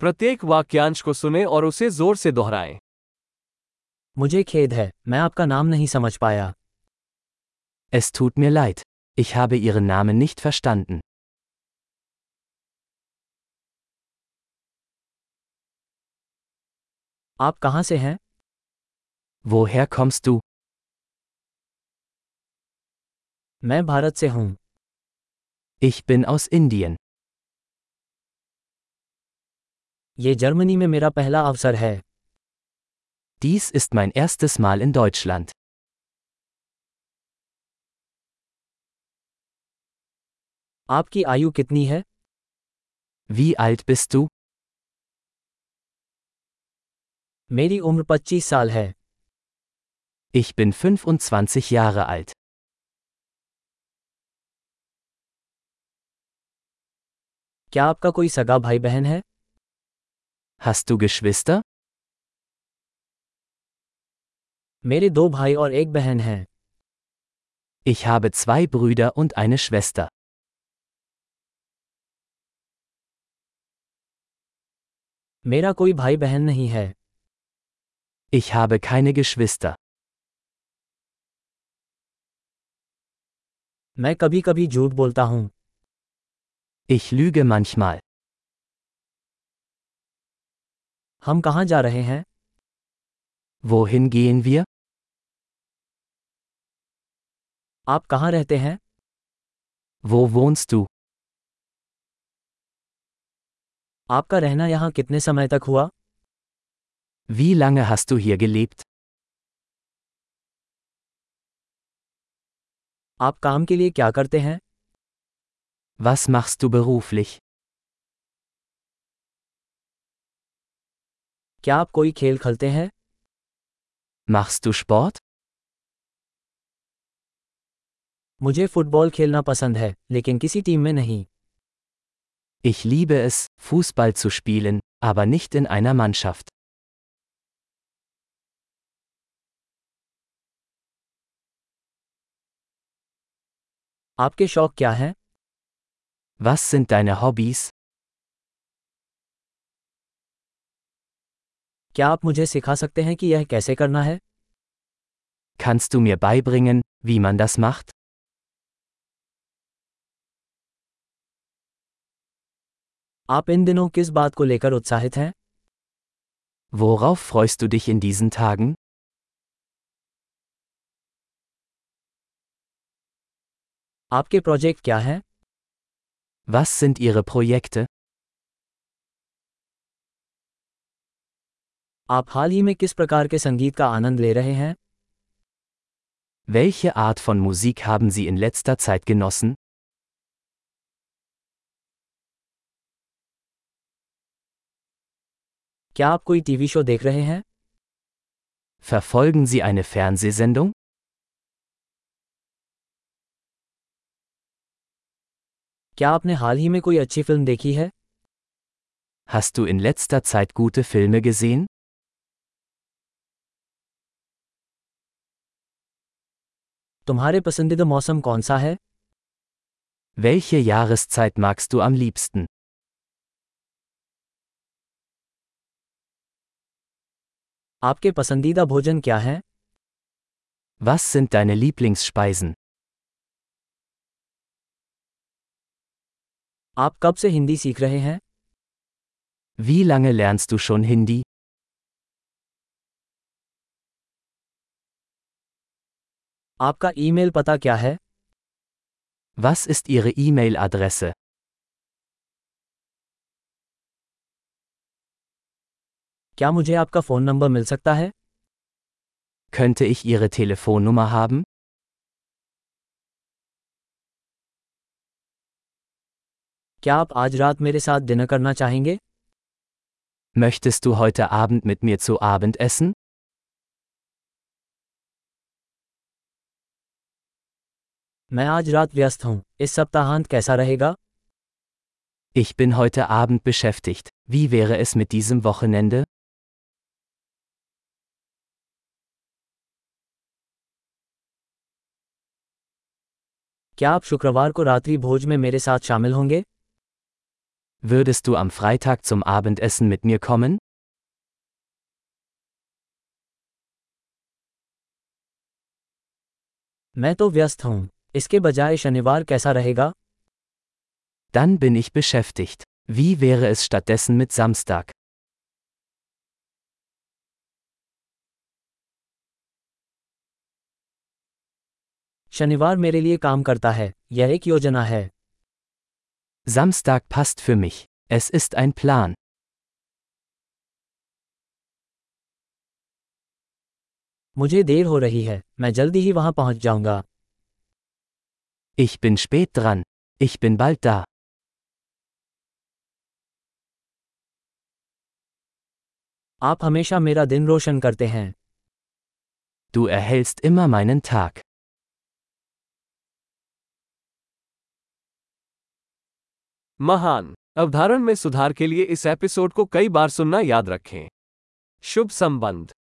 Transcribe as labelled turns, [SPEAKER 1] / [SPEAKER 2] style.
[SPEAKER 1] प्रत्येक वाक्यांश को सुने और उसे ज़ोर से दोहराए।
[SPEAKER 2] मुझे खेद है मैं आपका नाम नहीं समझ पाया।
[SPEAKER 3] Es tut mir leid, ich habe Ihren Namen nicht verstanden.
[SPEAKER 2] आप कहाँ से हैं?
[SPEAKER 3] वो है खम्स तू
[SPEAKER 2] मैं भारत से हूँ।
[SPEAKER 3] इश्पिन ऑस इंडियन
[SPEAKER 2] ये जर्मनी में मेरा पहला अवसर है
[SPEAKER 3] Dies ist mein erstes Mal in Deutschland.
[SPEAKER 2] आपकी आयु कितनी है
[SPEAKER 3] Wie alt bist du?
[SPEAKER 2] मेरी उम्र 25 साल है
[SPEAKER 3] Ich bin 25 Jahre alt.
[SPEAKER 2] क्या आपका कोई सगा भाई बहन है
[SPEAKER 3] Hast du Geschwister?
[SPEAKER 2] मेरे दो भाई और एक बहन हैं
[SPEAKER 3] Ich habe zwei Brüder und eine Schwester.
[SPEAKER 2] मेरा कोई भाई बहन नहीं है
[SPEAKER 3] Ich habe keine Geschwister.
[SPEAKER 2] मैं कभी कभी झूठ बोलता हूँ
[SPEAKER 3] Ich lüge manchmal.
[SPEAKER 2] हम कहाँ जा रहे हैं?
[SPEAKER 3] वो हिंदी इनवियर
[SPEAKER 2] आप कहाँ रहते हैं?
[SPEAKER 3] वो वोन्स टू
[SPEAKER 2] आपका रहना यहाँ कितने समय तक हुआ?
[SPEAKER 3] वी लंग हस्तु हियर गेलेब्ट
[SPEAKER 2] आप काम के लिए क्या करते हैं?
[SPEAKER 3] वस मस्तु लिख
[SPEAKER 2] क्या आप कोई खेल खेलते हैं
[SPEAKER 3] Machst du Sport?
[SPEAKER 2] मुझे फुटबॉल खेलना पसंद है लेकिन किसी टीम में नहीं
[SPEAKER 3] Ich liebe es, Fußball zu spielen, aber nicht in einer Mannschaft.
[SPEAKER 2] आपके शौक क्या हैं
[SPEAKER 3] Was sind deine Hobbys?
[SPEAKER 2] क्या आप मुझे सिखा सकते हैं कि यह कैसे करना है
[SPEAKER 3] Kannst du mir beibringen, wie man das macht?
[SPEAKER 2] आप इन दिनों किस बात को लेकर उत्साहित हैं
[SPEAKER 3] Worauf freust du dich in diesen Tagen?
[SPEAKER 2] आपके प्रोजेक्ट क्या हैं
[SPEAKER 3] Was sind Ihre Projekte?
[SPEAKER 2] आप हाल ही में किस प्रकार के संगीत का आनंद ले रहे हैं
[SPEAKER 3] Welche Art von Musik haben Sie in letzter Zeit genossen?
[SPEAKER 2] क्या आप कोई टीवी शो देख रहे हैं
[SPEAKER 3] Verfolgen Sie eine Fernsehsendung?
[SPEAKER 2] क्या आपने हाल ही में कोई अच्छी फिल्म देखी है
[SPEAKER 3] Hast du in letzter Zeit gute Filme gesehen?
[SPEAKER 2] तुम्हारे पसंदीदा मौसम कौन सा है
[SPEAKER 3] Welche Jahreszeit magst du am liebsten?
[SPEAKER 2] आपके पसंदीदा भोजन क्या है
[SPEAKER 3] Was sind deine Lieblingsspeisen?
[SPEAKER 2] आप कब से हिंदी सीख रहे हैं
[SPEAKER 3] Wie lange lernst du schon Hindi?
[SPEAKER 2] आपका ईमेल पता क्या है
[SPEAKER 3] Was ist Ihre E-Mail-Adresse?
[SPEAKER 2] क्या मुझे आपका फ़ोन नंबर मिल सकता है
[SPEAKER 3] Könnte ich Ihre Telefonnummer haben?
[SPEAKER 2] क्या आप आज रात मेरे साथ डिनर करना चाहेंगे
[SPEAKER 3] Möchtest du heute Abend mit mir zu Abend essen?
[SPEAKER 2] मैं आज रात व्यस्त हूँ इस सप्ताहांत कैसा रहेगा
[SPEAKER 3] Ich bin heute Abend beschäftigt. Wie wäre es mit diesem Wochenende?
[SPEAKER 2] क्या आप शुक्रवार को रात्रि भोज में मेरे साथ शामिल होंगे
[SPEAKER 3] Würdest du am Freitag zum Abendessen mit mir kommen?
[SPEAKER 2] मैं तो व्यस्त हूँ इसके बजाय शनिवार कैसा रहेगा
[SPEAKER 3] Dann bin ich beschäftigt. Wie wäre es stattdessen mit Samstag?
[SPEAKER 2] शनिवार मेरे लिए काम करता है यह एक योजना है
[SPEAKER 3] Samstag passt für mich. Es ist ein Plan.
[SPEAKER 2] मुझे देर हो रही है मैं जल्दी ही वहाँ पहुँच जाऊँगा
[SPEAKER 3] Ich bin spät dran. Ich bin bald da.
[SPEAKER 2] आप हमेशा मेरा दिन रोशन करते हैं
[SPEAKER 3] Du erhellst immer meinen Tag.
[SPEAKER 1] महान अवधारण में सुधार के लिए इस एपिसोड को कई बार सुनना याद रखें शुभ संबंध